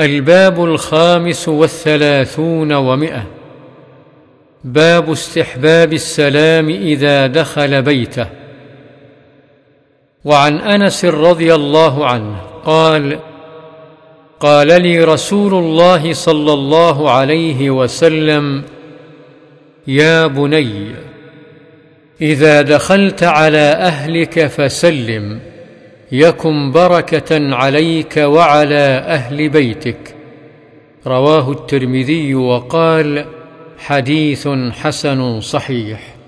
الباب الخامس والثلاثون ومئة. باب استحباب السلام إذا دخل بيته. وعن أنس رضي الله عنه قال قال لي رسول الله صلى الله عليه وسلم يا بني إذا دخلت على أهلك فسلم. يكن بركة عليك وعلى أهل بيتك. رواه الترمذي وقال حديث حسن صحيح.